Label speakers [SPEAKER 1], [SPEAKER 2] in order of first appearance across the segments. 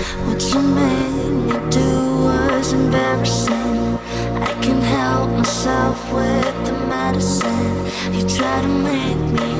[SPEAKER 1] What you made me do was embarrassing. I can't help myself with the medicine. You try to make me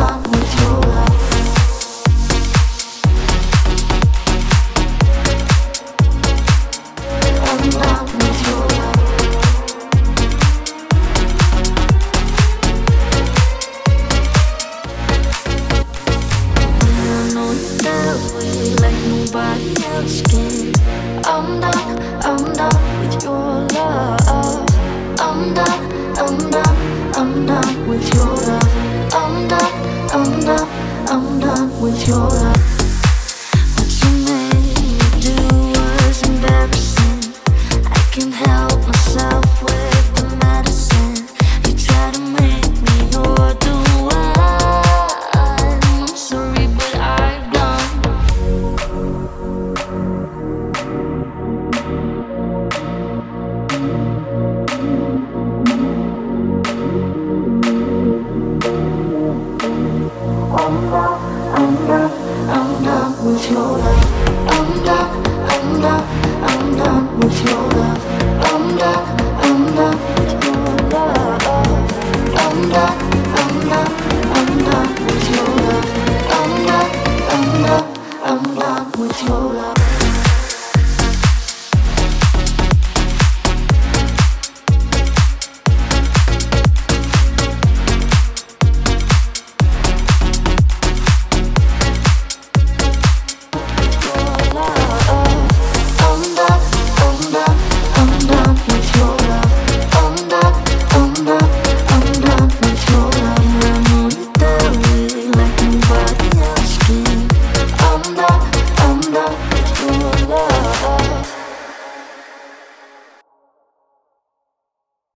[SPEAKER 1] 你。